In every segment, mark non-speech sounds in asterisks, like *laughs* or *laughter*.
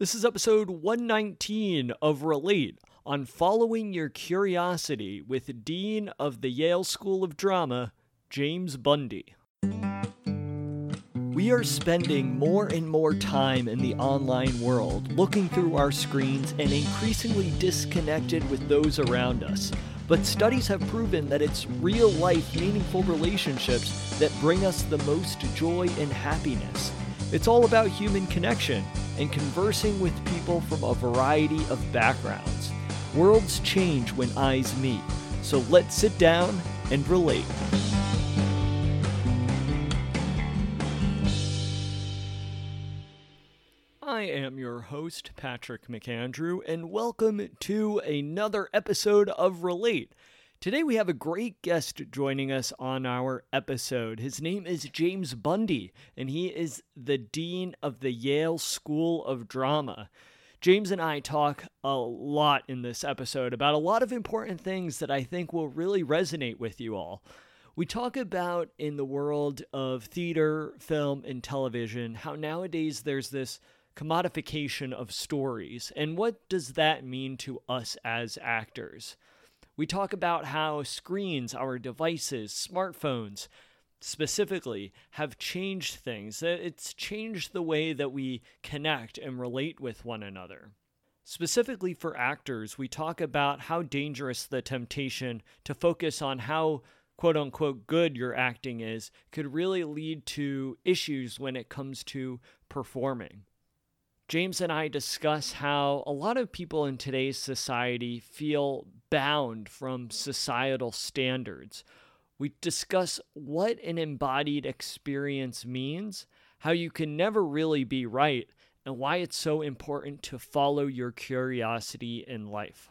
This is episode 119 of Relate on following your curiosity with Dean of the Yale School of Drama, James Bundy. We are spending more and more time in the online world, looking through our screens and increasingly disconnected with those around us. But studies have proven that it's real life, meaningful relationships that bring us the most joy and happiness. It's all about human connection and conversing with people from a variety of backgrounds. Worlds change when eyes meet, so let's sit down and relate. I am your host, Patrick McAndrew, and welcome to another episode of Relate. Today we have a great guest joining us on our episode. His name is James Bundy, and he is the Dean of the Yale School of Drama. James and I talk a lot in this episode about a lot of important things that I think will really resonate with you all. We talk about in the world of theater, film, and television how nowadays there's this commodification of stories, and what does that mean to us as actors? We talk about how screens, our devices, smartphones specifically, have changed things. Uh, it's changed the way that we connect and relate with one another. Specifically for actors, we talk about how dangerous the temptation to focus on how quote unquote good your acting is could really lead to issues when it comes to performing. James and I discuss how a lot of people in today's society feel bound from societal standards. We discuss what an embodied experience means, how you can never really be right, and why it's so important to follow your curiosity in life.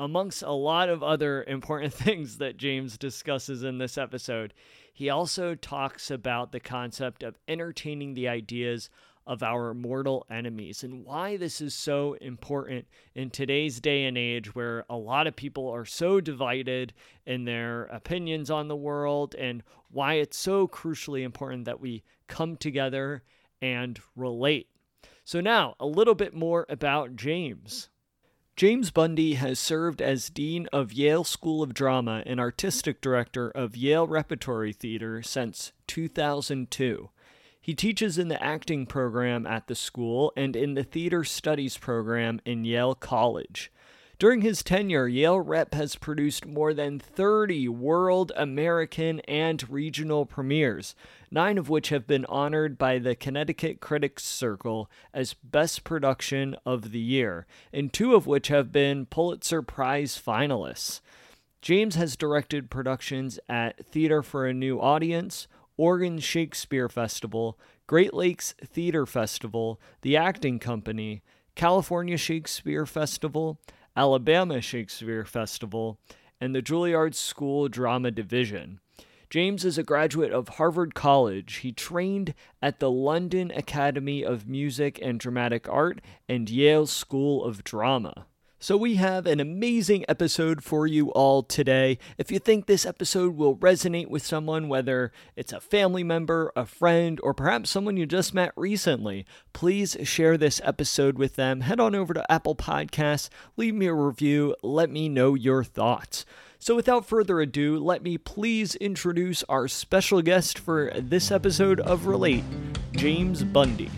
Amongst a lot of other important *laughs* things that James discusses in this episode, he also talks about the concept of entertaining the ideas of our mortal enemies and why this is so important in today's day and age where a lot of people are so divided in their opinions on the world and why it's so crucially important that we come together and relate. So, now a little bit more about James. James Bundy has served as Dean of Yale School of Drama and Artistic Director of Yale Repertory Theater since 2002. He teaches in the acting program at the school and in the theater studies program in Yale College. During his tenure, Yale Rep has produced more than 30 world, American, and regional premieres, nine of which have been honored by the Connecticut Critics Circle as Best Production of the Year, and two of which have been Pulitzer Prize finalists. James has directed productions at Theater for a New Audience, Oregon Shakespeare Festival, Great Lakes Theater Festival, the Acting Company, California Shakespeare Festival, Alabama Shakespeare Festival, and the Juilliard School Drama Division. James is a graduate of Harvard College. He trained at the London Academy of Music and Dramatic Art and Yale School of Drama. So, we have an amazing episode for you all today. If you think this episode will resonate with someone, whether it's a family member, a friend, or perhaps someone you just met recently, please share this episode with them. Head on over to Apple Podcasts, leave me a review, let me know your thoughts. So, without further ado, let me please introduce our special guest for this episode of Relate, James Bundy.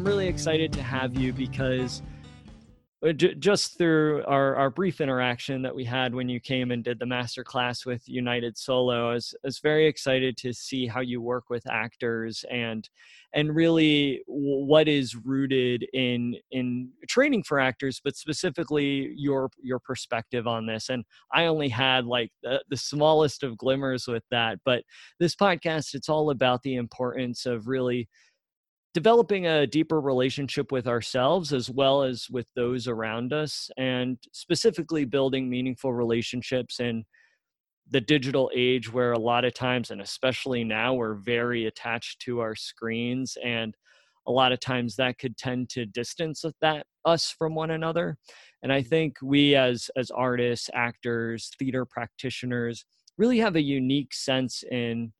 I'm really excited to have you because uh, just through our, our brief interaction that we had when you came and did the master class with United Solo, I was, I was very excited to see how you work with actors and and really what is rooted in in training for actors, but specifically your your perspective on this. And I only had like the, the smallest of glimmers with that, but this podcast it's all about the importance of really developing a deeper relationship with ourselves as well as with those around us and specifically building meaningful relationships in the digital age where a lot of times and especially now we're very attached to our screens and a lot of times that could tend to distance that us from one another. And i mm-hmm. think we as as artists actors theater practitioners really have a unique sense in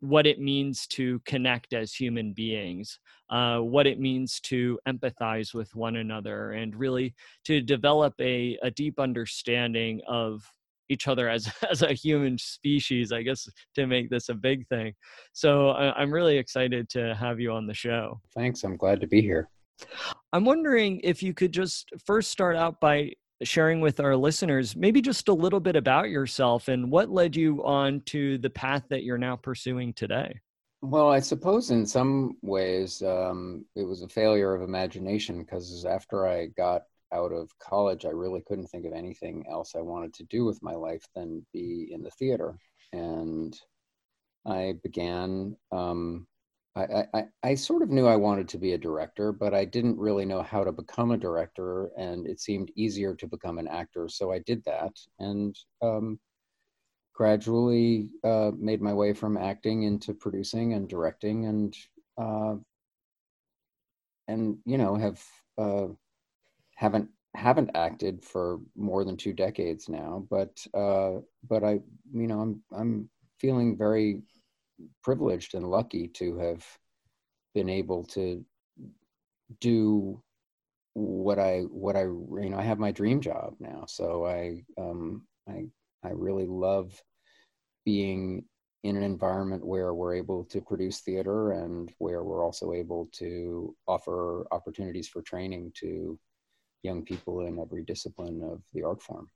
what it means to connect as human beings, uh, what it means to empathize with one another, and really to develop a, a deep understanding of each other as *laughs* as a human species i guess to make this a big thing. So I, i'm really excited to have you on the show. Thanks i'm glad to be here. I'm wondering if you could just first start out by sharing with our listeners maybe just a little bit about yourself and what led you on to the path that you're now pursuing today well i suppose in some ways um, it was a failure of imagination because after i got out of college, I really couldn't think of anything else I wanted to do with my life than be in the theater. And I began, um, I, I, I sort of knew I wanted to be a director, but I didn't really know how to become a director. And it seemed easier to become an actor. So I did that and um, gradually uh, made my way from acting into producing and directing and, uh, and, you know, have, uh, haven't haven't acted for more than two decades now, but uh, but I you know I'm I'm feeling very privileged and lucky to have been able to do what I what I you know I have my dream job now, so I um, I I really love being in an environment where we're able to produce theater and where we're also able to offer opportunities for training to young people in every discipline of the art form.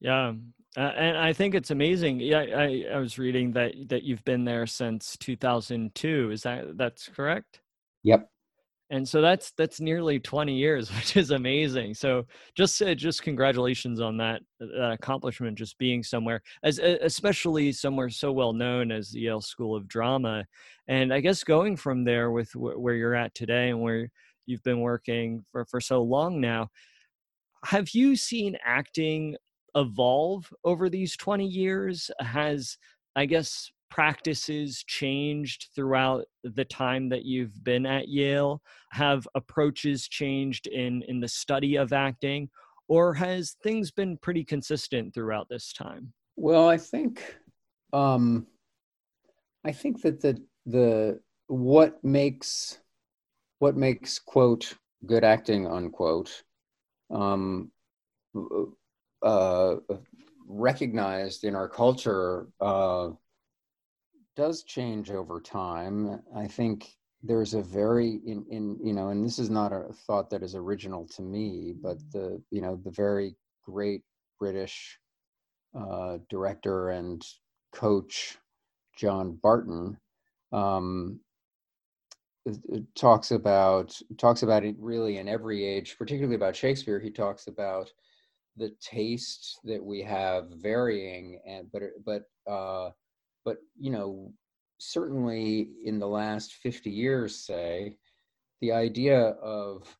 Yeah, uh, and I think it's amazing. Yeah, I, I was reading that that you've been there since 2002. Is that that's correct? Yep. And so that's that's nearly 20 years, *laughs* which is amazing. So just uh, just congratulations on that, that accomplishment. Just being somewhere, as especially somewhere so well known as the Yale School of Drama, and I guess going from there with where you're at today and where you've been working for, for so long now. Have you seen acting evolve over these 20 years? Has, I guess, practices changed throughout the time that you've been at Yale? Have approaches changed in, in the study of acting? Or has things been pretty consistent throughout this time? Well, I think um, I think that the the what makes what makes quote good acting unquote um, uh, recognized in our culture uh, does change over time. I think there's a very in, in you know, and this is not a thought that is original to me, but the you know the very great British uh, director and coach John Barton um, talks about talks about it really in every age, particularly about Shakespeare. He talks about the taste that we have varying, and but but uh, but you know certainly in the last 50 years, say, the idea of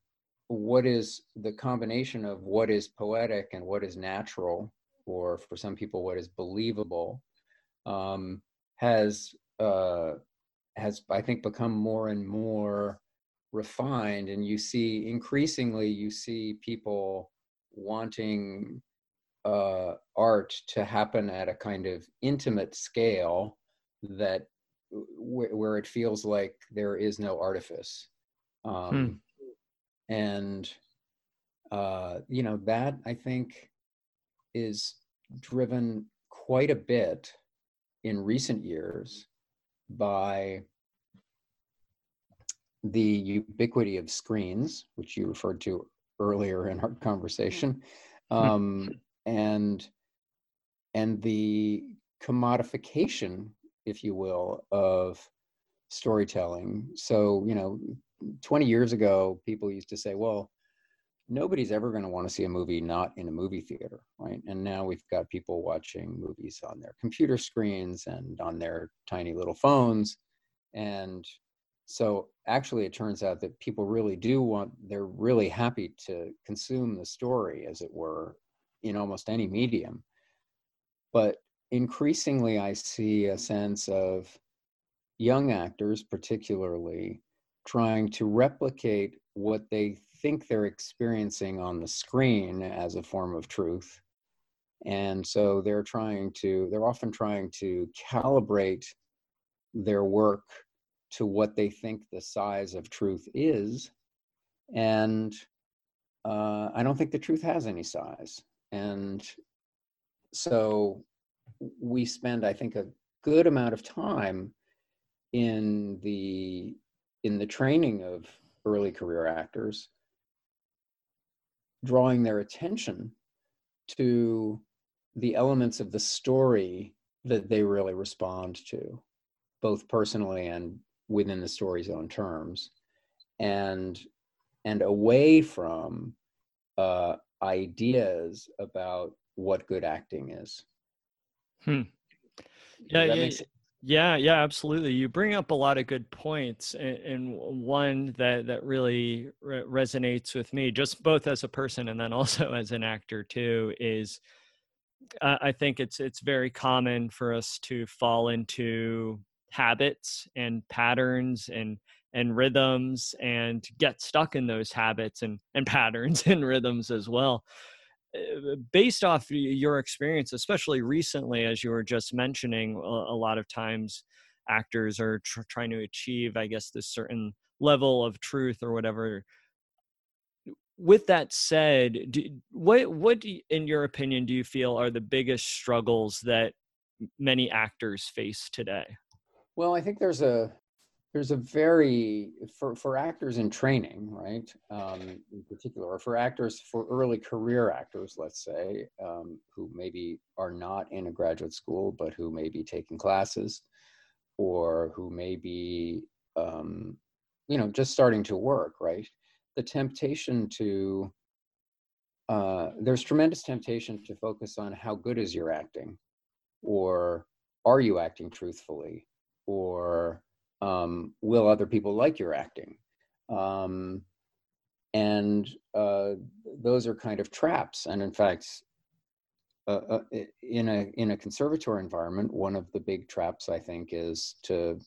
what is the combination of what is poetic and what is natural, or for some people, what is believable, um, has uh, has I think become more and more refined. And you see increasingly you see people wanting uh, art to happen at a kind of intimate scale that w- where it feels like there is no artifice um, hmm. and uh, you know that i think is driven quite a bit in recent years by the ubiquity of screens, which you referred to earlier in our conversation, hmm. um, and and the commodification, if you will, of storytelling. So you know, 20 years ago, people used to say, "Well, nobody's ever going to want to see a movie not in a movie theater, right? And now we've got people watching movies on their computer screens and on their tiny little phones. And so actually, it turns out that people really do want, they're really happy to consume the story, as it were, in almost any medium. But increasingly, I see a sense of young actors, particularly, trying to replicate what they think they're experiencing on the screen as a form of truth and so they're trying to they're often trying to calibrate their work to what they think the size of truth is and uh, i don't think the truth has any size. And so we spend i think a good amount of time in the in the training of early career actors drawing their attention to the elements of the story that they really respond to both personally and within the story's own terms. And and away from uh, ideas about what good acting is. Hmm. yeah yeah, yeah. yeah absolutely. You bring up a lot of good points and, and one that that really re- resonates with me just both as a person and then also *laughs* as an actor too is uh, i think it's it's very common for us to fall into habits and patterns and and rhythms and get stuck in those habits and and *laughs* patterns and rhythms as well. Uh, based off your experience especially recently as you were just mentioning a, lot of times actors are tr- trying to achieve i guess this certain level of truth or whatever. With that said do, what what you, in your opinion do you feel are the biggest struggles that many actors face today well, I think there's a there's a very for for actors in training, right? Um, in particular, or for actors for early career actors, let's say, um, who maybe are not in a graduate school but who may be taking classes, or who may be um, you know just starting to work, right? The temptation to uh, there's tremendous temptation to focus on how good is your acting, or are you acting truthfully, or um, will other people like your acting? Um, and uh, those are kind of traps. And in fact, uh, uh, in a in a conservatory environment, one of the big traps I think is to,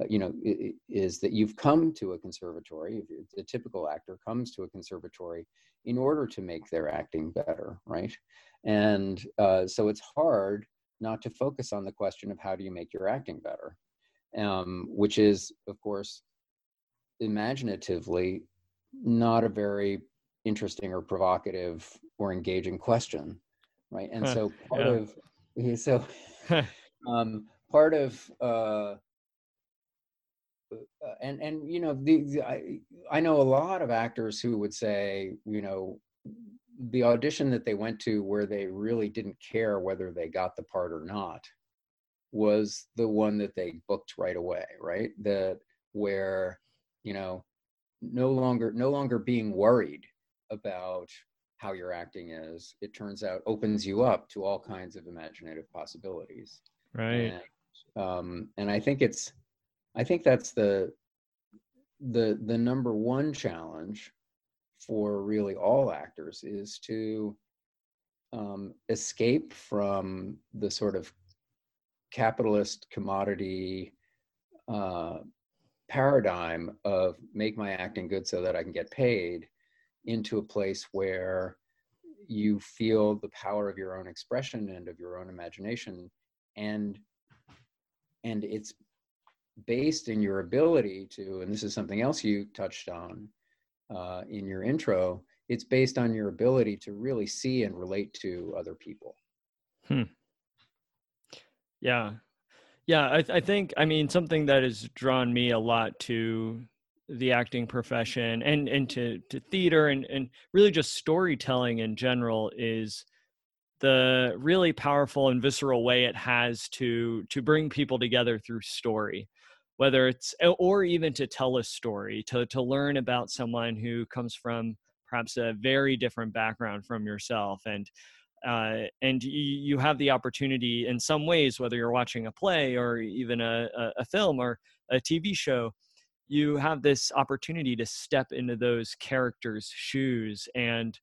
uh, you know, is that you've come to a conservatory. The typical actor comes to a conservatory in order to make their acting better, right? And uh, so it's hard not to focus on the question of how do you make your acting better um, which is, of course, imaginatively not a very interesting or provocative or engaging question, right? And so part yeah. of so *laughs* um, part of uh, uh, and and you know the, the, I I know a lot of actors who would say you know the audition that they went to where they really didn't care whether they got the part or not was the one that they booked right away, right? That where, you know, no longer no longer being worried about how your acting is, it turns out opens you up to all kinds of imaginative possibilities. Right. And, um, and I think it's I think that's the the the number one challenge for really all actors is to um, escape from the sort of capitalist commodity uh, paradigm of make my acting good so that I can get paid into a place where you feel the power of your own expression and of your own imagination and and it's based in your ability to and this is something else you touched on uh, in your intro it's based on your ability to really see and relate to other people hmm. Yeah. Yeah, I, I think I mean something that has drawn me a lot to the acting profession and and to to theater and and really just storytelling in general is the really powerful and visceral way it has to to bring people together through story whether it's or even to tell a story to to learn about someone who comes from perhaps a very different background from yourself and uh, and you, you, have the opportunity in some ways whether you're watching a play or even a, a, film or a tv show you have this opportunity to step into those characters shoes and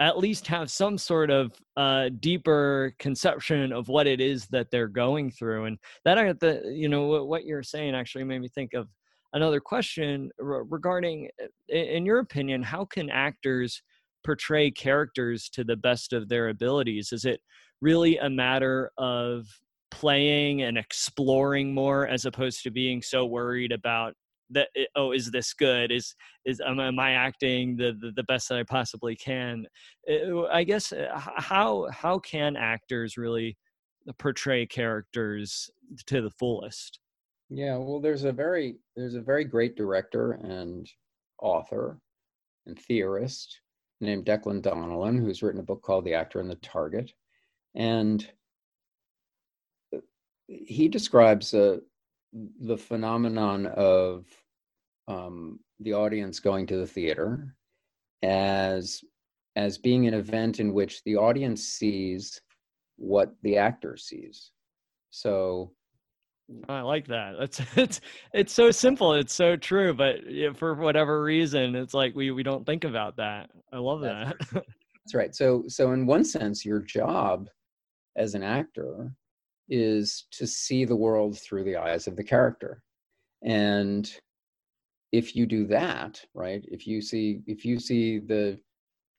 at least have some sort of uh, deeper conception of what it is that they're going through and that the you know what you're saying actually made me think of another question regarding in your opinion how can actors portray characters to the best of their abilities? Is it really a matter of playing and exploring more as opposed to being so worried about that oh is this good? Is is am, am i acting the, the, the best that i possibly can? I guess uh, how how can actors really portray characters to the fullest? Yeah well there's a very there's a very great director and author and theorist named declan donnellan who's written a book called the actor and the target and he describes uh, the phenomenon of um, the audience going to the theater as as being an event in which the audience sees what the actor sees. So I like that. That's *laughs* it's it's so simple. It's so true, but for whatever reason, it's like we we don't think about that. I love that. *laughs* That's right. So so in one sense, your job as an actor is to see the world through the eyes of the character, and if you do that, right? If you see if you see the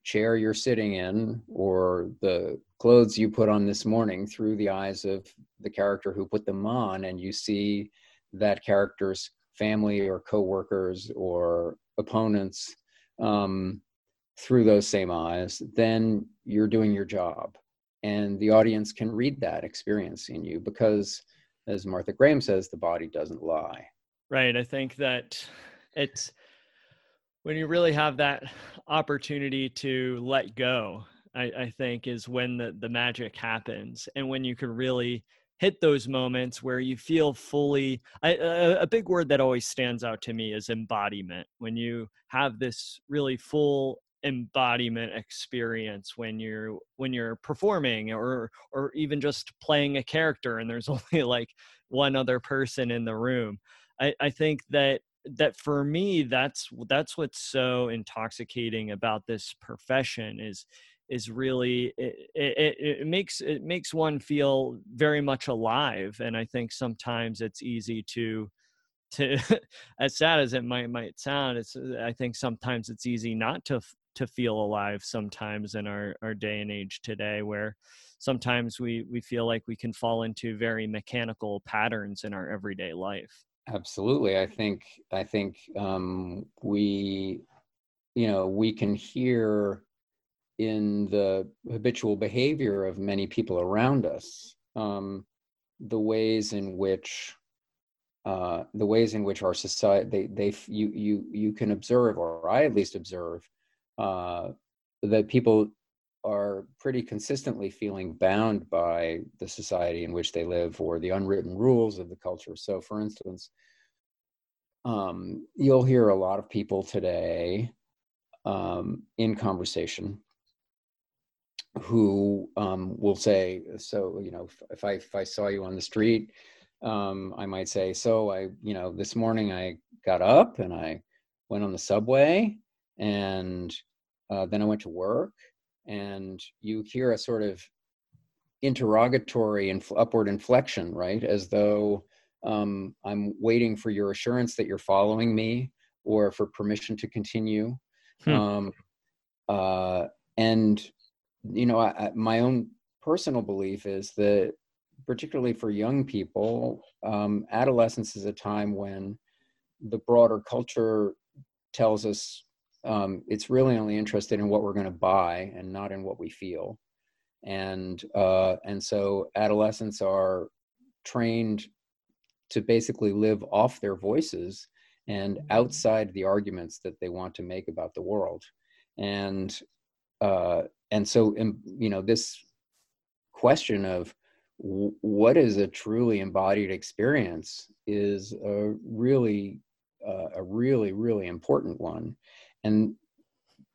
chair you're sitting in or the clothes you put on this morning through the eyes of the character who put them on and you see that character's family or coworkers or opponents um, through those same eyes then you're doing your job. And the audience can read that experience in you because as martha graham says the body doesn't lie. Right i think that it's when you really have that opportunity to let go I, I, think is when the, the magic happens and when you can really hit those moments where you feel fully I, a, a big word that always stands out to me is embodiment. When you have this really full embodiment experience when you're when you're performing or or even just playing a character and there's *laughs* only like one other person in the room i i think that that for me that's that's what's so intoxicating about this profession is is really it, it, it, makes it makes one feel very much alive and i think sometimes it's easy to to *laughs* as sad as it might might sound it's uh, i think sometimes it's easy not to to feel alive sometimes in our our day and age today where sometimes we we feel like we can fall into very mechanical patterns in our everyday life Absolutely. I think I think um, we, you know, we can hear in the habitual behavior of many people around us um, the ways in which uh, the ways in which our society they they you you you can observe or I at least observe uh, that people are pretty consistently feeling bound by the society in which they live or the unwritten rules of the culture. So, for instance, um, you'll hear a lot of people today um, in conversation who um, will say, "So, you know, if, I if I saw you on the street, um, I might say, so I, you know, this morning I got up and I went on the subway, and uh, then I went to work." And you hear a sort of interrogatory and upward inflection, right? As though um, I'm waiting for your assurance that you're following me or for permission to continue. Hmm. Um, uh, and, you know, I, I, my own personal belief is that, particularly for young people, um, adolescence is a time when the broader culture tells us um, it's really only interested in what we're going to buy and not in what we feel. And uh, and so adolescents are trained to basically live off their voices and outside the arguments that they want to make about the world. And uh, and so you know this question of what is a truly embodied experience is a really uh, a really really important one and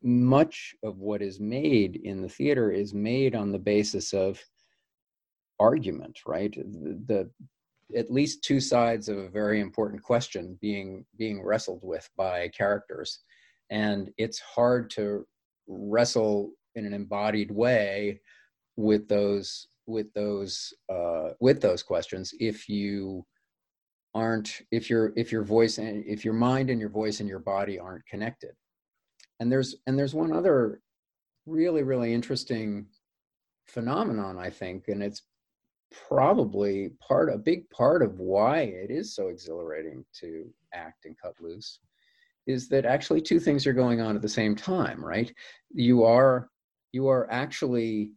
much of what is made in the theater is made on the basis of argument right? The, the, at least two sides of a very important question being being wrestled with by characters. And it's hard to wrestle in an embodied way with those with those uh, with those questions if you aren't if your if your voice and if your mind and your voice and your body aren't connected and there's and there's one other really really interesting phenomenon, I think, and it's probably part a big part of why it is so exhilarating to act and cut loose is that actually two things are going on at the same time right? You are you are actually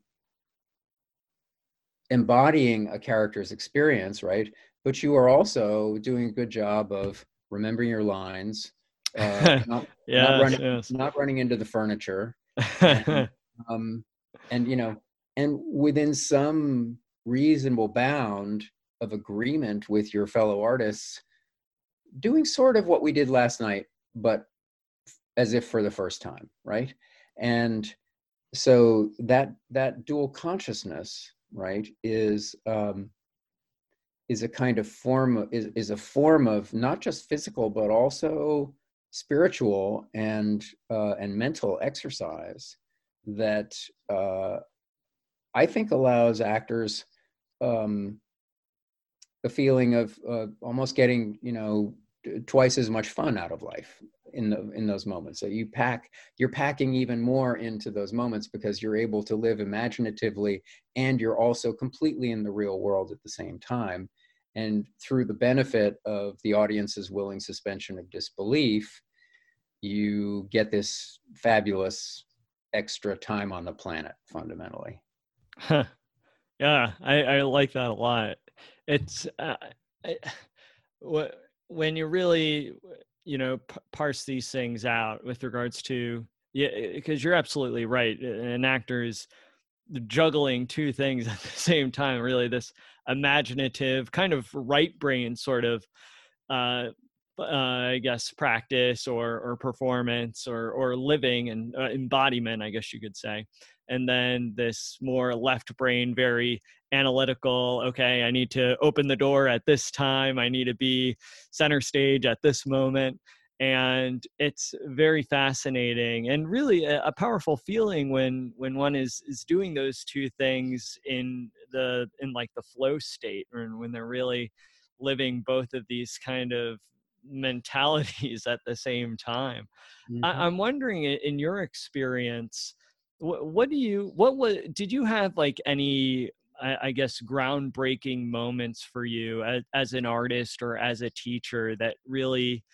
embodying a character's experience right? But you are also doing a good job of remembering your lines uh, *laughs* not, yes, not, running, yes. not running into the furniture and, *laughs* um, and you know and within some reasonable bound of agreement with your fellow artists doing sort of what we did last night but as if for the first time right and so that that dual consciousness right is um is a kind of form of, is, is a form of not just physical but also spiritual and uh, and mental exercise that uh, I think allows actors um, a feeling of uh, almost getting you know twice as much fun out of life in the in those moments. So you pack you're packing even more into those moments because you're able to live imaginatively and you're also completely in the real world at the same time and through the benefit of the audience's willing suspension of disbelief you get this fabulous extra time on the planet fundamentally huh. Yeah, I, I like that a lot. It's uh, I, when you really, you know, parse these things out with regards to yeah, because you're absolutely right. An actor is juggling two things *laughs* at the same time. Really, this imaginative kind of right brain sort of uh, uh, I guess practice or or performance or or living and uh, embodiment, I guess you could say, and then this more left brain, very analytical. Okay, I need to open the door at this time. I need to be center stage at this moment. And it's very fascinating and really a, a powerful feeling when when one is is doing those two things in the in like the flow state or when they're really living both of these kind of mentalities *laughs* at the same time. Mm-hmm. I, am wondering, in your experience, what, what do you what was did you have like any I, I guess groundbreaking moments for you as, as an artist or as a teacher that really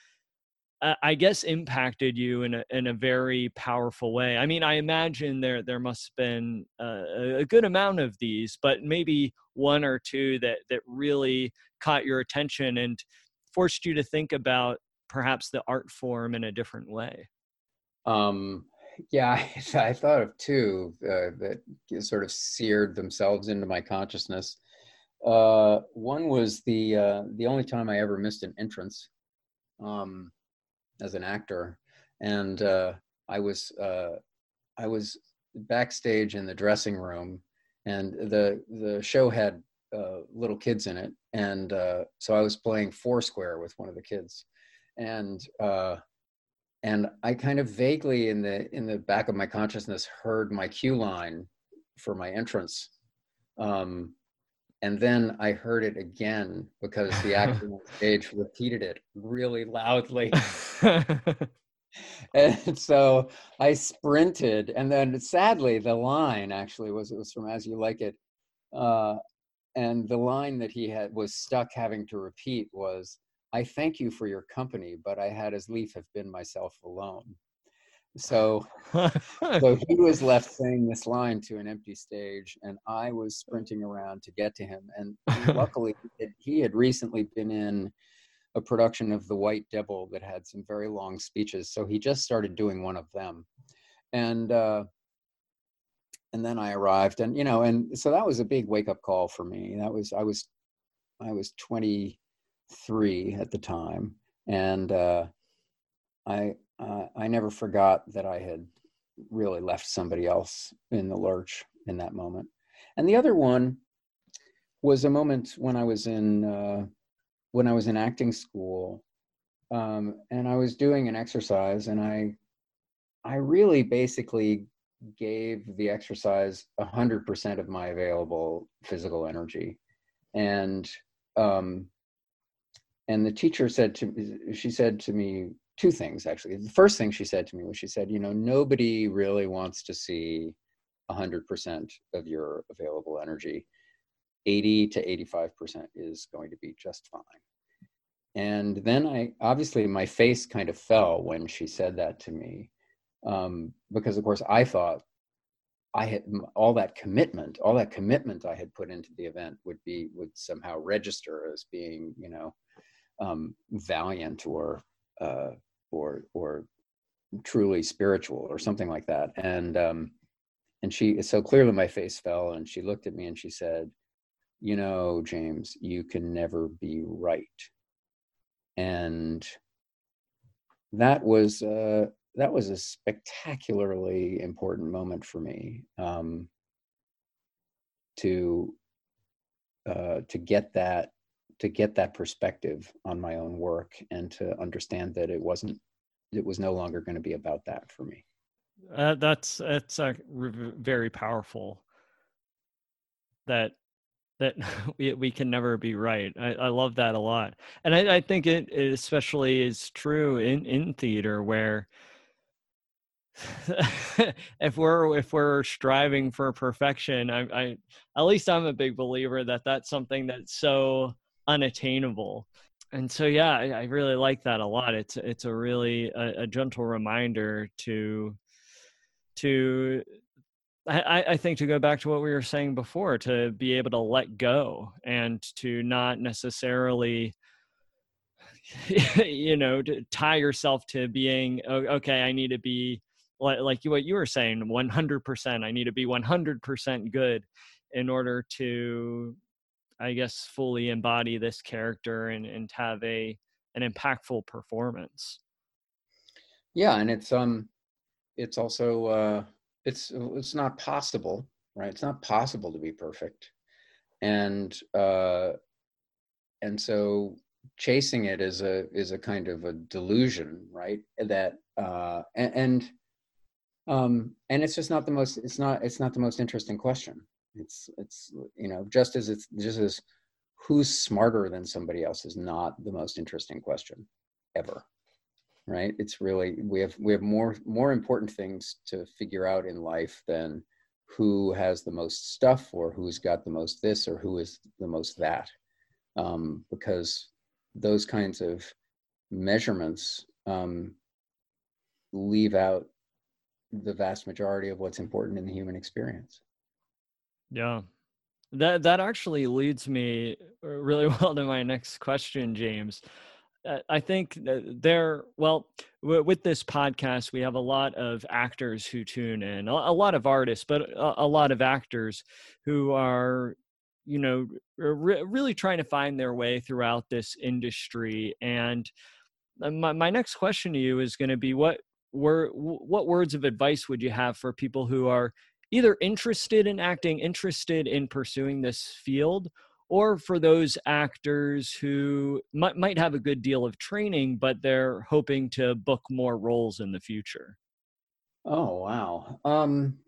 I guess impacted you in a in a very powerful way. I mean, I imagine there there must have been a, a, good amount of these, but maybe one or two that that really caught your attention and forced you to think about perhaps the art form in a different way. Um, yeah, *laughs* I, I, thought of two uh, that sort of seared themselves into my consciousness. Uh, one was the uh, the only time I ever missed an entrance um, as an actor, and uh, I was uh, I was backstage in the dressing room, and the the show had uh, little kids in it, and so I was playing Foursquare with one of the kids, and and I kind of vaguely in the in the back of my consciousness heard my cue line for my entrance. Um, and then I heard it again because the *laughs* actor on stage repeated it really loudly. *laughs* and so I sprinted, and then sadly, the line actually was it was from "As You Like It," uh, and the line that he had was stuck having to repeat was I thank you for your company, but I had as lief have been myself alone. So, *laughs* so he was left saying this line to an empty stage, and I was sprinting around to get to him. And *laughs* luckily, he had recently been in a production of The White Devil that had some very long speeches, so he just started doing one of them, and uh, and then I arrived, and you know, and so that was a big wake up call for me. That was I was I was twenty three at the time, and uh, I uh, I never forgot that I had really left somebody else in the lurch in that moment. And the other one was a moment when I was in uh, when I was in acting school, um, and I was doing an exercise, and I I really basically gave the exercise hundred percent of my available physical energy, and um, and the teacher said to she said to me two things actually. The first thing she said to me was she said you know nobody really wants to see 100% of your available energy. 80 to 85% is going to be just fine. And then i obviously my face kind of fell when she said that to me um, because of course i thought i had all that commitment all that commitment i had put into the event would be would somehow register as being you know um, valiant or uh, or or truly spiritual or something like that. And um, and she so clearly my face fell and she looked at me and she said you know james you can never be right. And that was uh, that was a spectacularly important moment for me um, to uh, to get that to get that perspective on my own work and to understand that it wasn't it was no longer going to be about that for me uh, that's that's uh, very powerful that that *laughs* we, we can never be right. I, I love that a lot. And I, I think it, it especially is true in, in theater where *laughs* if we're if we're striving for perfection, I, I at least I'm a big believer that that's something that's so unattainable. And so yeah, I, I really like that a lot. It's it's a really a, a gentle reminder to to I, I think to go back to what we were saying before, to be able to let go and to not necessarily, *laughs* you know, to tie yourself to being okay. I need to be like like what you were saying, one hundred percent. I need to be one hundred percent good in order to, I guess, fully embody this character and and have a an impactful performance. Yeah, and it's um, it's also. uh it's it's not possible right it's not possible to be perfect and uh and so chasing it is a is a kind of a delusion right that uh and, and um and it's just not the most it's not it's not the most interesting question it's it's you know just as it's just as who's smarter than somebody else is not the most interesting question ever right? It's really we have we have more more important things to figure out in life than who has the most stuff or who's got the most this or who is the most that. Um, because those kinds of measurements um, leave out the vast majority of what's important in the human experience yeah that that actually leads me uh, really *laughs* well to my next question james uh, I think there, well, with this podcast, we have a lot of actors who tune in, a, lot of artists, but a, a, lot of actors who are, you know, really trying to find their way throughout this industry. And uh, my, my next question to you is going to be what were what words of advice would you have for people who are either interested in acting, interested in pursuing this field, or for those actors who might, might have a good deal of training, but they're hoping to book more roles in the future? Oh, wow. Um,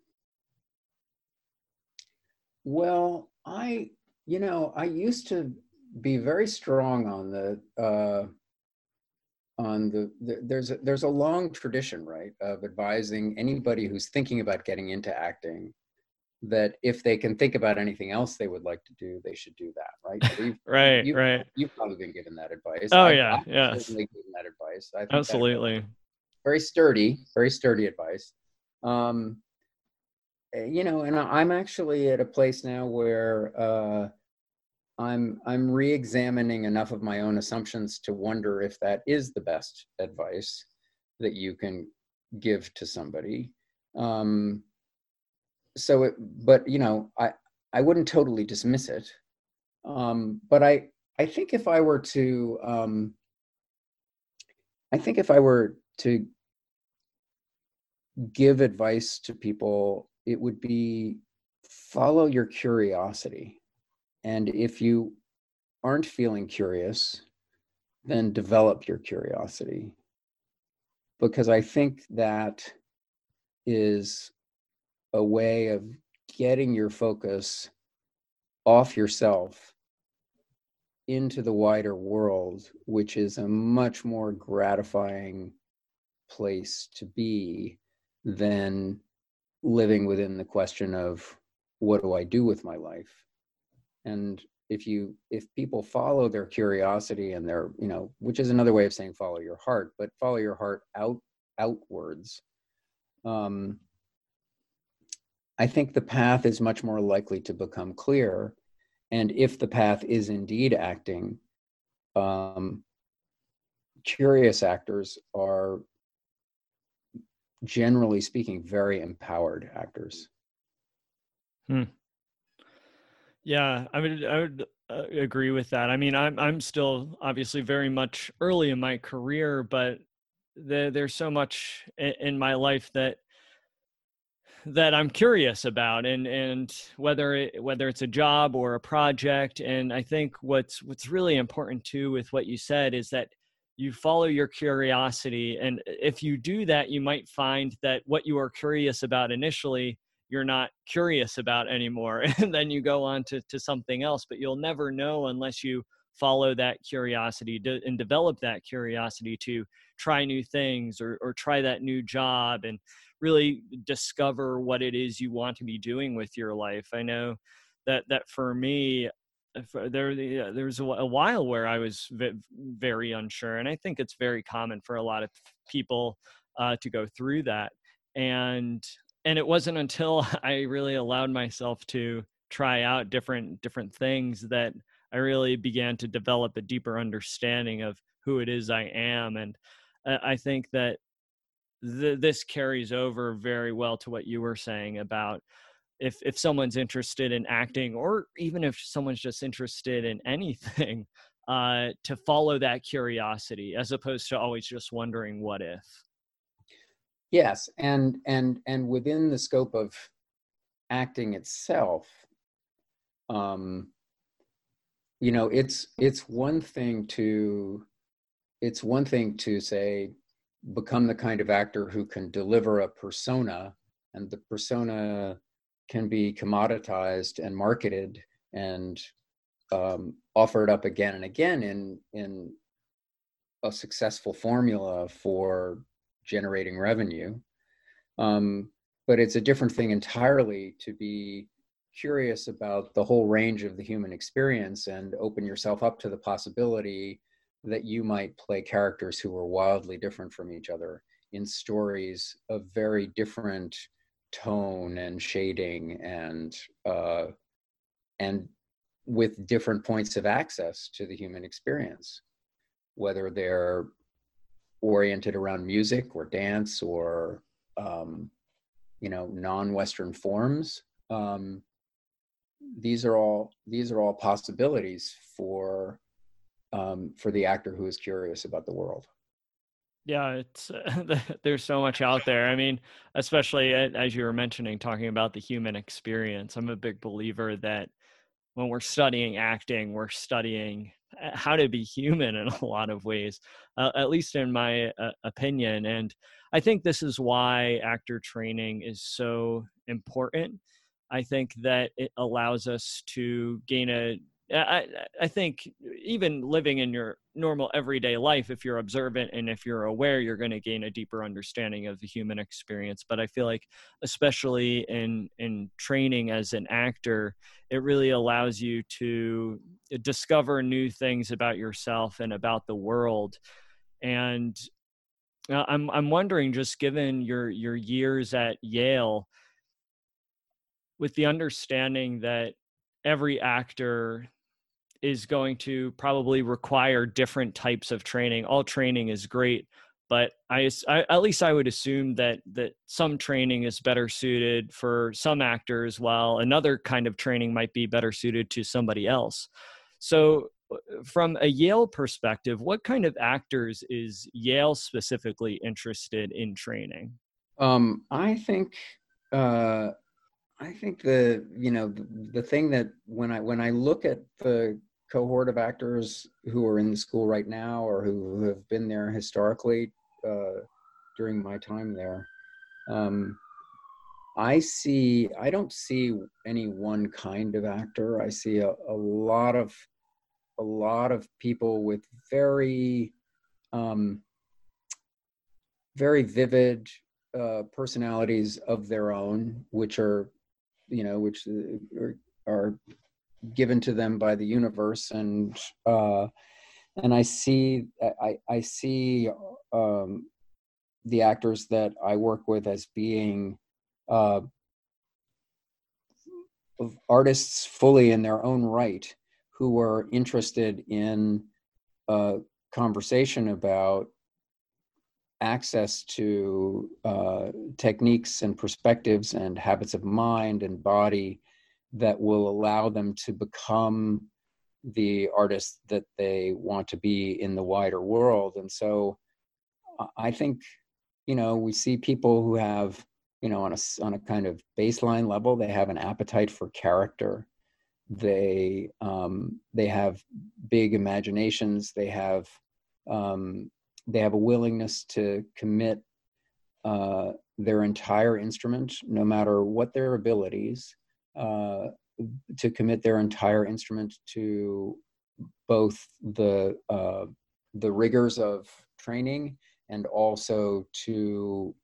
well, I, you know, I used to be very strong on the, uh, on the, the, there's a, there's a long tradition right of advising anybody who's thinking about getting into acting that if they can think about anything else they would like to do, they should do that, right? So you've, *laughs* right, you've, right. You've probably been given that advice. Oh i yeah, yeah. Certainly given that advice. I Absolutely. Very sturdy, very sturdy advice. Um, eh, you know, and I'm actually at a place now where uh, I'm I'm re-examining enough of my own assumptions to wonder if that is the best advice that you can give to somebody. Um, so it, but you know, I I wouldn't totally dismiss it. Um, but I I think if I were to um, I think if I were to give advice to people, it would be follow your curiosity. And if you aren't feeling curious, then develop your curiosity. Because I think that is a way of getting your focus off yourself into the wider world, which is a much more gratifying place to be than living within the question of what do I do with my life? And if you if people follow their curiosity and their you know which is another way of saying follow your heart but follow your heart out outwards um, i think the path is much more likely to become clear and if the path is indeed acting um, curious actors are generally speaking very empowered actors hmm. Yeah, I would I would uh, agree with that. I mean, I'm I'm still obviously very much early in my career, but the, there's so much in, in my life that that I'm curious about and and whether it, whether it's a job or a project and I think what's what's really important too with what you said is that you follow your curiosity and if you do that you might find that what you were curious about initially you're not curious about anymore *laughs* and then you go on to, to something else but you'll never know unless you follow that curiosity and develop that curiosity to try new things or, or try that new job and really discover what it is you want to be doing with your life. I know that that for me there there was a, a while where i was very unsure and i think it's very common for a lot of people uh, to go through that and and it wasn't until *laughs* I really allowed myself to try out different different things that I really began to develop a deeper understanding of who it is I am, and I think that th- this carries over very well to what you were saying about if if someone's interested in acting, or even if someone's just interested in anything, *laughs* uh, to follow that curiosity as opposed to always just wondering what if. Yes, and and and within the scope of acting itself, um, you know, it's it's one thing to it's one thing to say become the kind of actor who can deliver a persona, and the persona can be commoditized and marketed and um, offered up again and again in in a successful formula for generating revenue. Um, but it's a different thing entirely to be curious about the whole range of the human experience and open yourself up to the possibility that you might play characters who are wildly different from each other in stories of very different tone and shading and uh, and with different points of access to the human experience whether they're oriented around music or dance or um, you know non-western forms um, these are all these are all possibilities for um, for the actor who is curious about the world. Yeah it's uh, *laughs* there's so much out there. I mean especially as you were mentioning talking about the human experience i'm a big believer that when we're studying acting we're studying how to be human *laughs* in a lot of ways, uh, at least in my uh, opinion. And I think this is why actor training is so important. I think that it allows us to gain a I, I think even living in your normal everyday life, if you're observant and if you're aware, you're going to gain a deeper understanding of the human experience. But I feel like, especially in in training as an actor, it really allows you to discover new things about yourself and about the world. And uh, I'm I'm wondering, just given your your years at Yale, with the understanding that every actor is going to probably require different types of training. All training is great, but I, I, at least I would assume that that some training is better suited for some actors, while another kind of training might be better suited to somebody else. So, uh, from a Yale perspective, what kind of actors is Yale specifically interested in training? Um, I think uh, I think the you know the, the thing that when I when I look at the cohort of actors who are in the school right now or who have been there historically uh, during my time there. Um, I see, I don't see any one kind of actor. I see a, a lot of, a lot of people with very, um, very vivid uh, personalities of their own, which are, you know, which uh, are, are given to them by the universe, and uh, and I see I I see um, the actors that I work with as being uh, artists fully in their own right who are interested in a conversation about access to uh, techniques and perspectives and habits of mind and body that will allow them to become the artists that they want to be in the wider world. And so I think, you know, we see people who have, you know, on a, on a kind of baseline level, they have an appetite for character. They, um, they have big imaginations. They have, um, they have a willingness to commit uh, their entire instrument, no matter what their abilities, uh, to commit their entire instrument to both the uh, the rigors of training and also to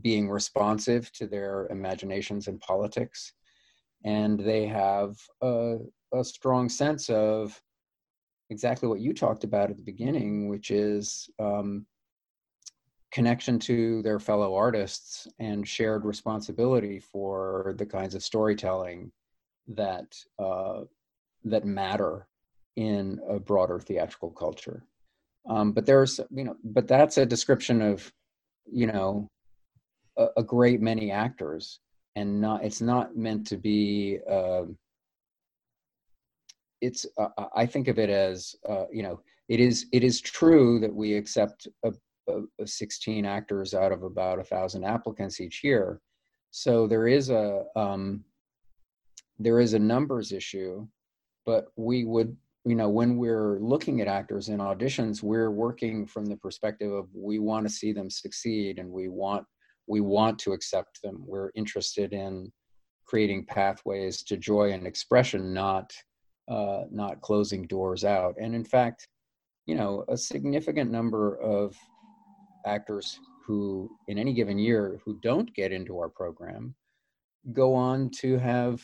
being responsive to their imaginations and politics. And they have a, a strong sense of exactly what you talked about at the beginning which is um, connection to their fellow artists and shared responsibility for the kinds of storytelling that uh, that matter in a broader theatrical culture. Um, but there's you know, but that's a description of you know a, a great many actors, and not it's not meant to be. Uh, it's uh, I think of it as uh, you know it is it is true that we accept a, 16 actors out of about a thousand applicants each year, so there is a um, there is a numbers issue, but we would, you know, when we're looking at actors in auditions, we're working from the perspective of we want to see them succeed and we want we want to accept them. We're interested in creating pathways to joy and expression, not uh, not closing doors out. And in fact, you know, a significant number of actors who, in any given year, who don't get into our program, go on to have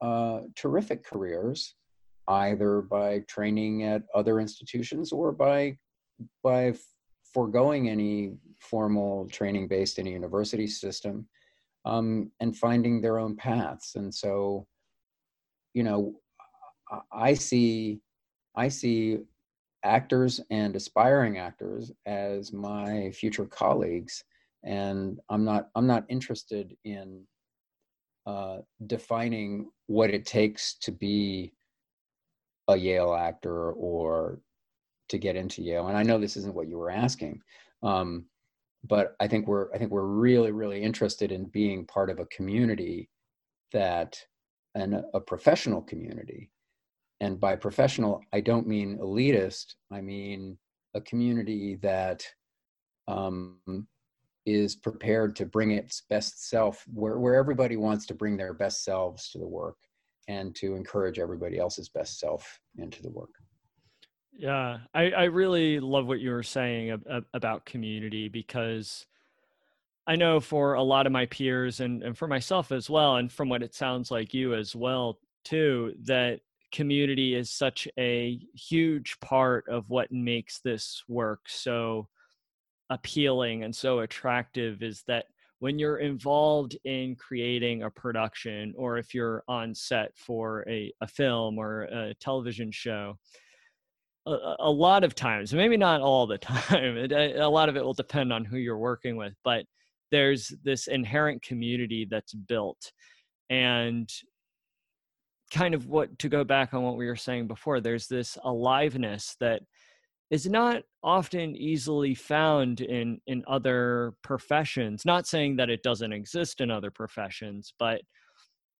uh, terrific careers, either by training at other institutions or by by foregoing any formal training based in a university system um, and finding their own paths. And so, you know, I see I see actors and aspiring actors as my future colleagues and i'm not i'm not interested in uh, defining what it takes to be a Yale actor or to get into Yale. And I know this isn't what you were asking, um, but I think we're I think we're really really interested in being part of a community that and a professional community. And by professional, I don't mean elitist. I mean a community that um, is prepared to bring its best self where, where everybody wants to bring their best selves to the work and to encourage everybody else's best self into the work yeah i, I really love what you were saying about community because i know for a lot of my peers and, and for myself as well and from what it sounds like you as well too that community is such a huge part of what makes this work so appealing and so attractive is that when you're involved in creating a production or if you're on set for a, a film or a television show a, a lot of times maybe not all the *laughs* time a lot of it will depend on who you're working with but there's this inherent community that's built. And kind of what to go back on what we were saying before there's this aliveness that is not often easily found in in other professions. Not saying that it doesn't exist in other professions but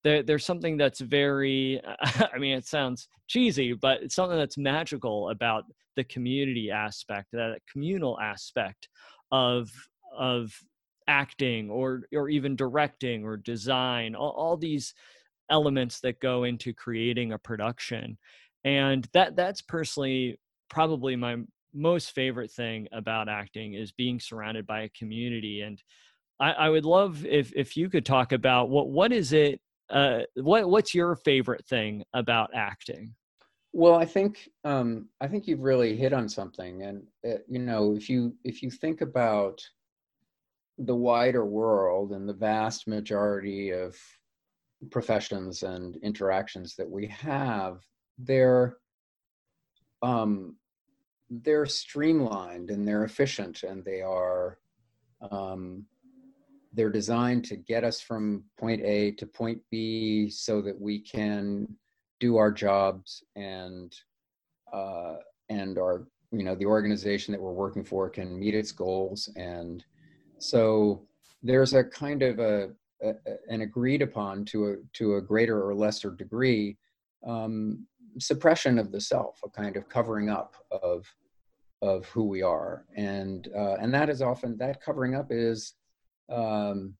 there, there's something that's very *laughs* i mean it sounds cheesy but it's something that's magical about the community aspect that communal aspect of of acting or or even directing or design all, all these elements that go into creating a production and that that's personally probably my most favorite thing about acting is being surrounded by a community and I, I would love if if you could talk about what what is it uh, what what's your favorite thing about acting? Well, I think um, I think you've really hit on something, and uh, you know, if you if you think about the wider world and the vast majority of professions and interactions that we have, they're um, they're streamlined and they're efficient and they are um, they're designed to get us from point A to point B so that we can do our jobs and uh, and our you know the organization that we're working for can meet its goals. And so there's a kind of a, a an agreed upon to a to a greater or lesser degree um, suppression of the self a kind of covering up of of who we are and uh, and that is often that covering up is um,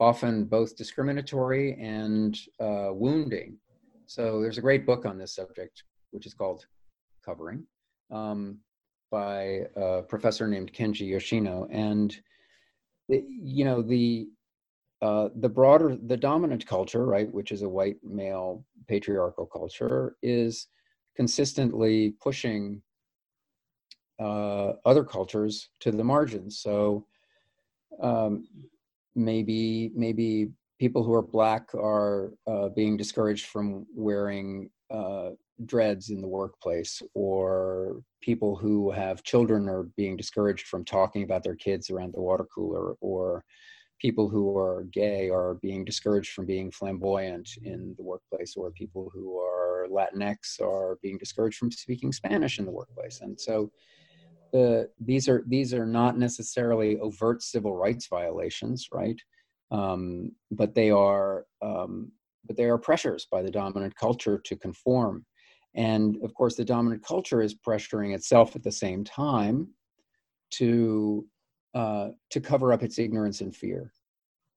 often both discriminatory and uh, wounding. So there's a great book on this subject, which is called Covering, um, by a professor named Kenji Yoshino. And, you know, the, uh, the broader, the dominant culture, right, which is a white male patriarchal culture, is consistently pushing uh, other cultures to the margins. So um, maybe maybe people who are black are uh, being discouraged from wearing uh, dreads in the workplace, or people who have children are being discouraged from talking about their kids around the water cooler, or people who are gay are being discouraged from being flamboyant in the workplace, or people who are Latinx are being discouraged from speaking Spanish in the workplace. And so the these are these are not necessarily overt civil rights violations, right? Um, but they are um, but they are pressures by the dominant culture to conform, and of course the dominant culture is pressuring itself at the same time to uh, to cover up its ignorance and fear,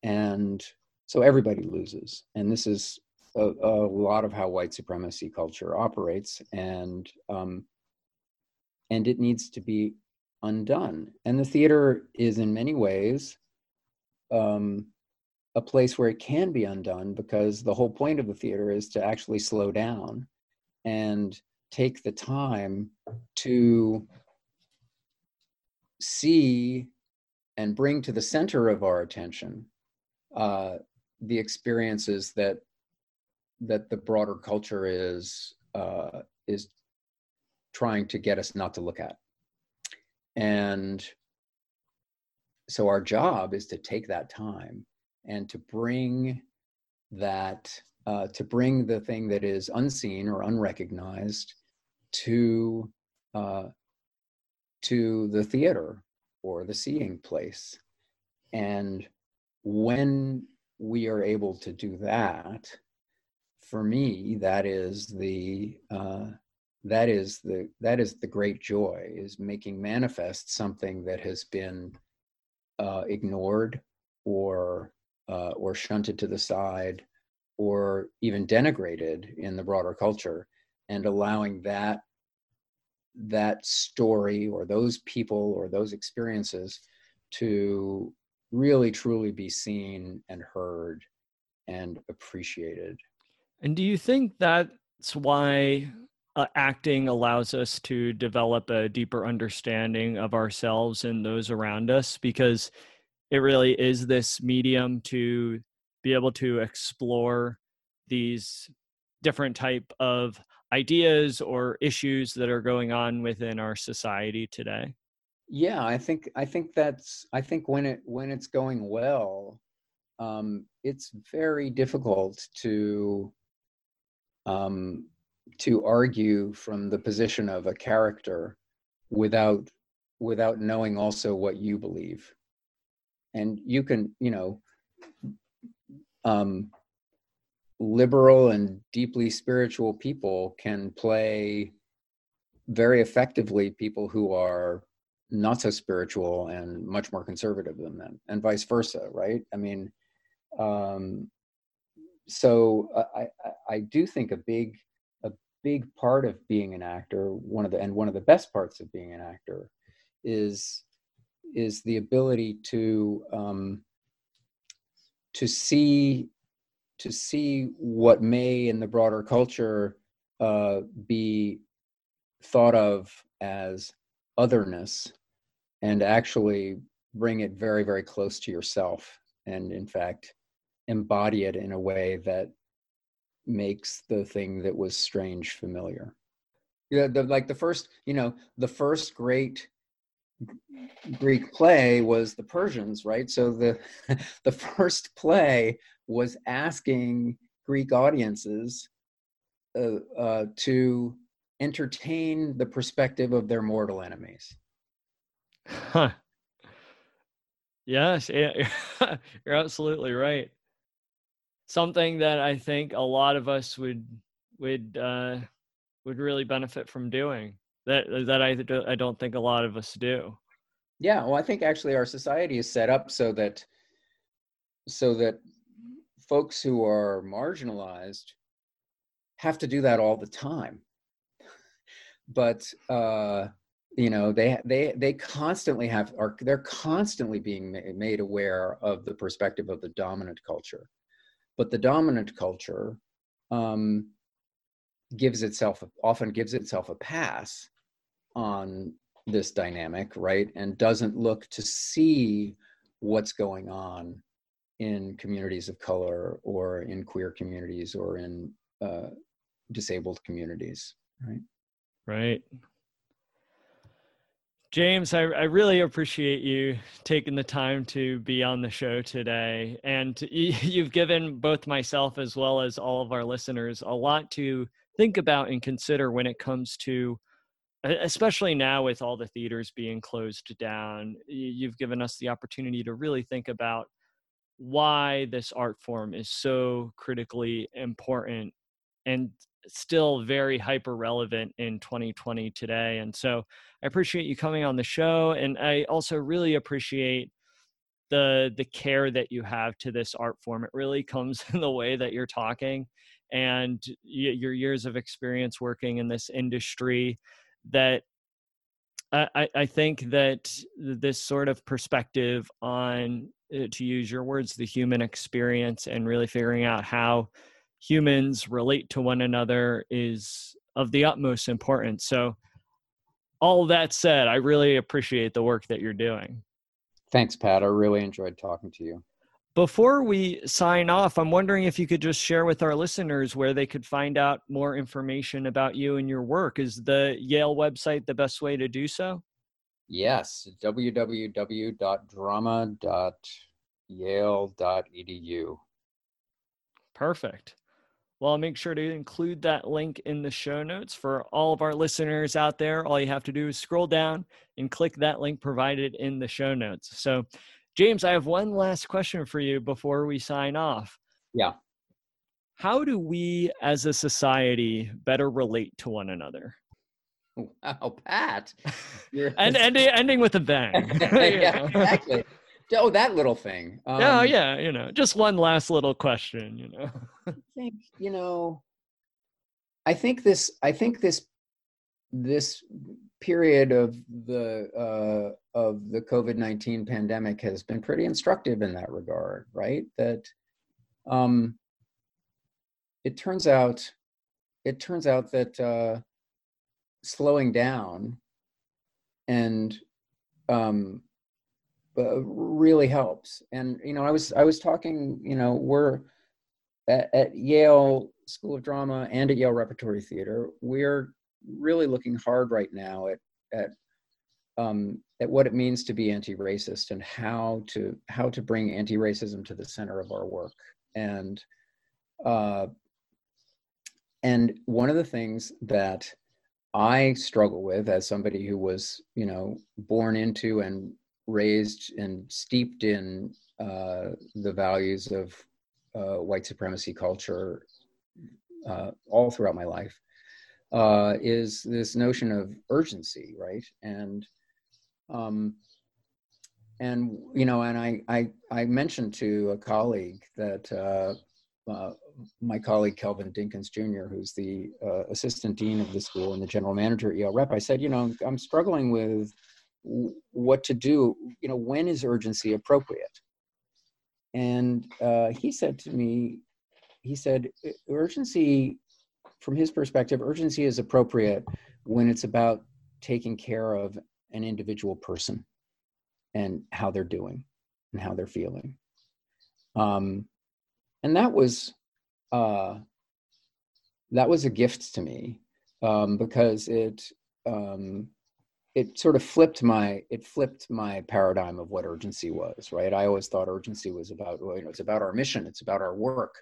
and so everybody loses. And this is a, a lot of how white supremacy culture operates, and um, and it needs to be undone. And the theater is, in many ways, um, a place where it can be undone because the whole point of the theater is to actually slow down and take the time to see and bring to the center of our attention uh, the experiences that that the broader culture is uh, is trying to get us not to look at. And so our job is to take that time and to bring that, uh, to bring the thing that is unseen or unrecognized to, uh, to the theater or the seeing place. And when we are able to do that, for me, that is the uh, that is the that is the great joy is making manifest something that has been uh, ignored or uh, or shunted to the side or even denigrated in the broader culture and allowing that that story or those people or those experiences to really truly be seen and heard and appreciated. And do you think that's why uh, acting allows us to develop a deeper understanding of ourselves and those around us? Because it really is this medium to be able to explore these different type of ideas or issues that are going on within our society today? Yeah i think i think that's i think when it when it's going well um it's very difficult to um to argue from the position of a character without without knowing also what you believe. And you can you know um liberal and deeply spiritual people can play very effectively people who are not so spiritual and much more conservative than them and vice versa right? I mean um so i i, I do think a big a big part of being an actor one of the and one of the best parts of being an actor is is the ability to um, to see to see what may in the broader culture uh, be thought of as otherness and actually bring it very very close to yourself and in fact embody it in a way that makes the thing that was strange familiar. Yeah the, like the first you know the first great greek play was the persians right? So the *laughs* the first play was asking greek audiences uh, uh, to entertain the perspective of their mortal enemies. Huh. Yes yeah, *laughs* you're absolutely right. Something that I think a lot of us would would uh, would really benefit from doing. That that I I don't think a lot of us do. Yeah, well, I think actually our society is set up so that so that folks who are marginalized have to do that all the time. But uh, you know, they they they constantly have are they're constantly being made aware of the perspective of the dominant culture but the dominant culture um, gives itself often gives itself a pass on this dynamic right? And doesn't look to see what's going on in communities of color or in queer communities or in uh, disabled communities right? Right. James, I, I, really appreciate you taking the time to be on the show today. And *laughs* you've given both myself as well as all of our listeners a lot to think about and consider when it comes to, especially now with all the theaters being closed down. You've given us the opportunity to really think about why this art form is so critically important and still very hyper relevant in 2020 today. And so I appreciate you coming on the show. And I also really appreciate the the care that you have to this art form. It really comes *laughs* in the way that you're talking and your years of experience working in this industry that I, I think that this sort of perspective on, uh, to use your words, the human experience and really figuring out how humans relate to one another is of the utmost importance. So, all that said, I really appreciate the work that you're doing. Thanks, Pat. I really enjoyed talking to you. Before we sign off, I'm wondering if you could just share with our listeners where they could find out more information about you and your work. Is the Yale website the best way to do so? Yes, www.drama.yale.edu. Perfect. Well, I'll make sure to include that link in the show notes for all of our listeners out there. All you have to do is scroll down and click that link provided in the show notes. So, James, I have one last question for you before we sign off. Yeah. How do we as a society better relate to one another? Wow, Pat. *laughs* and *laughs* ending, ending with a bang. *laughs* yeah, exactly. Oh, that little thing. Um, oh, yeah. You know, just one last little question. You know, I think you know. I think this. I think this. This period of the uh, of the COVID nineteen pandemic has been pretty instructive in that regard, right? That um, it turns out, it turns out that uh, slowing down and um, uh, really helps. And you know, I was I was talking. You know, we're at, at Yale School of Drama and at Yale Repertory Theater. We're really looking hard right now at at um, at what it means to be anti-racist and how to how to bring anti-racism to the center of our work. And uh, and one of the things that I struggle with as somebody who was, you know, born into and raised and steeped in uh, the values of uh, white supremacy culture uh, all throughout my life uh, is this notion of urgency, right? And um, and you know, and I I, I mentioned to a colleague that uh, uh, my colleague Kelvin Dinkins Jr., who's the assistant dean of the school and the general manager at Yale Rep, I said, you know, I'm struggling with what to do. You know, when is urgency appropriate? And uh, he said to me, he said, urgency, from his perspective, urgency is appropriate when it's about taking care of an individual person and how they're doing and how they're feeling. Um, and that was uh, that was a gift to me um, because it um, it sort of flipped my it flipped my paradigm of what urgency was. Right, I always thought urgency was about well, you know it's about our mission, it's about our work,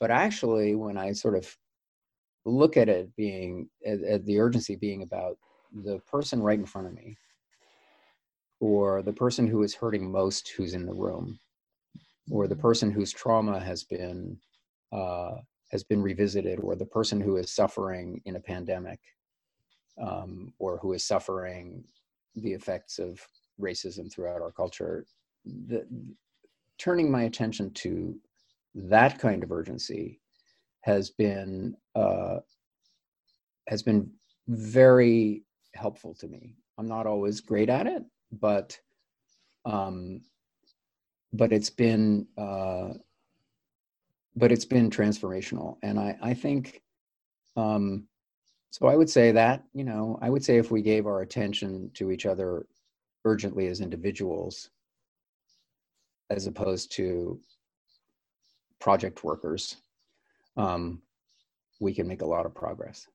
but actually when I sort of look at it being at, at the urgency being about the person right in front of me or the person who is hurting most who's in the room or the person whose trauma has been uh, has been revisited or the person who is suffering in a pandemic um, or who is suffering the effects of racism throughout our culture. The, turning my attention to that kind of urgency has been uh, has been very helpful to me. I'm not always great at it, but um, but it's been uh, but it's been transformational, and I I think um, so. I would say that you know I would say if we gave our attention to each other urgently as individuals, as opposed to project workers, um, we can make a lot of progress.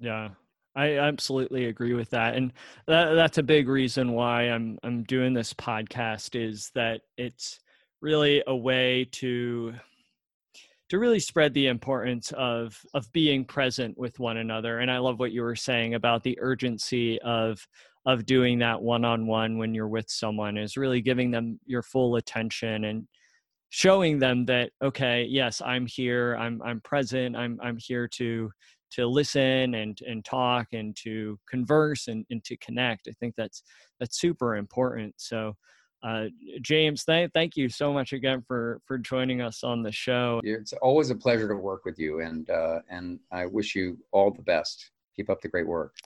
Yeah, I absolutely agree with that, and that, that's a big reason why I'm I'm doing this podcast. Is that it's really a way to to really spread the importance of of being present with one another. And I love what you were saying about the urgency of of doing that one on one when you're with someone is really giving them your full attention and showing them that okay yes i'm here i'm i'm present i'm i'm here to to listen and and talk and to converse and, and to connect i think that's that's super important so uh, james th- thank you so much again for for joining us on the show. It's always a pleasure to work with you and uh, and i wish you all the best. Keep up the great work.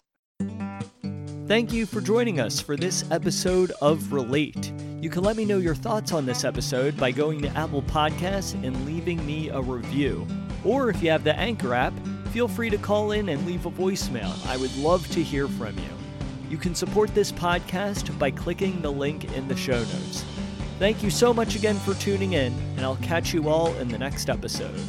Thank you for joining us for this episode of Relate. You can let me know your thoughts on this episode by going to Apple Podcasts and leaving me a review. Or if you have the Anchor app, feel free to call in and leave a voicemail. I would love to hear from you. You can support this podcast by clicking the link in the show notes. Thank you so much again for tuning in, and I'll catch you all in the next episode.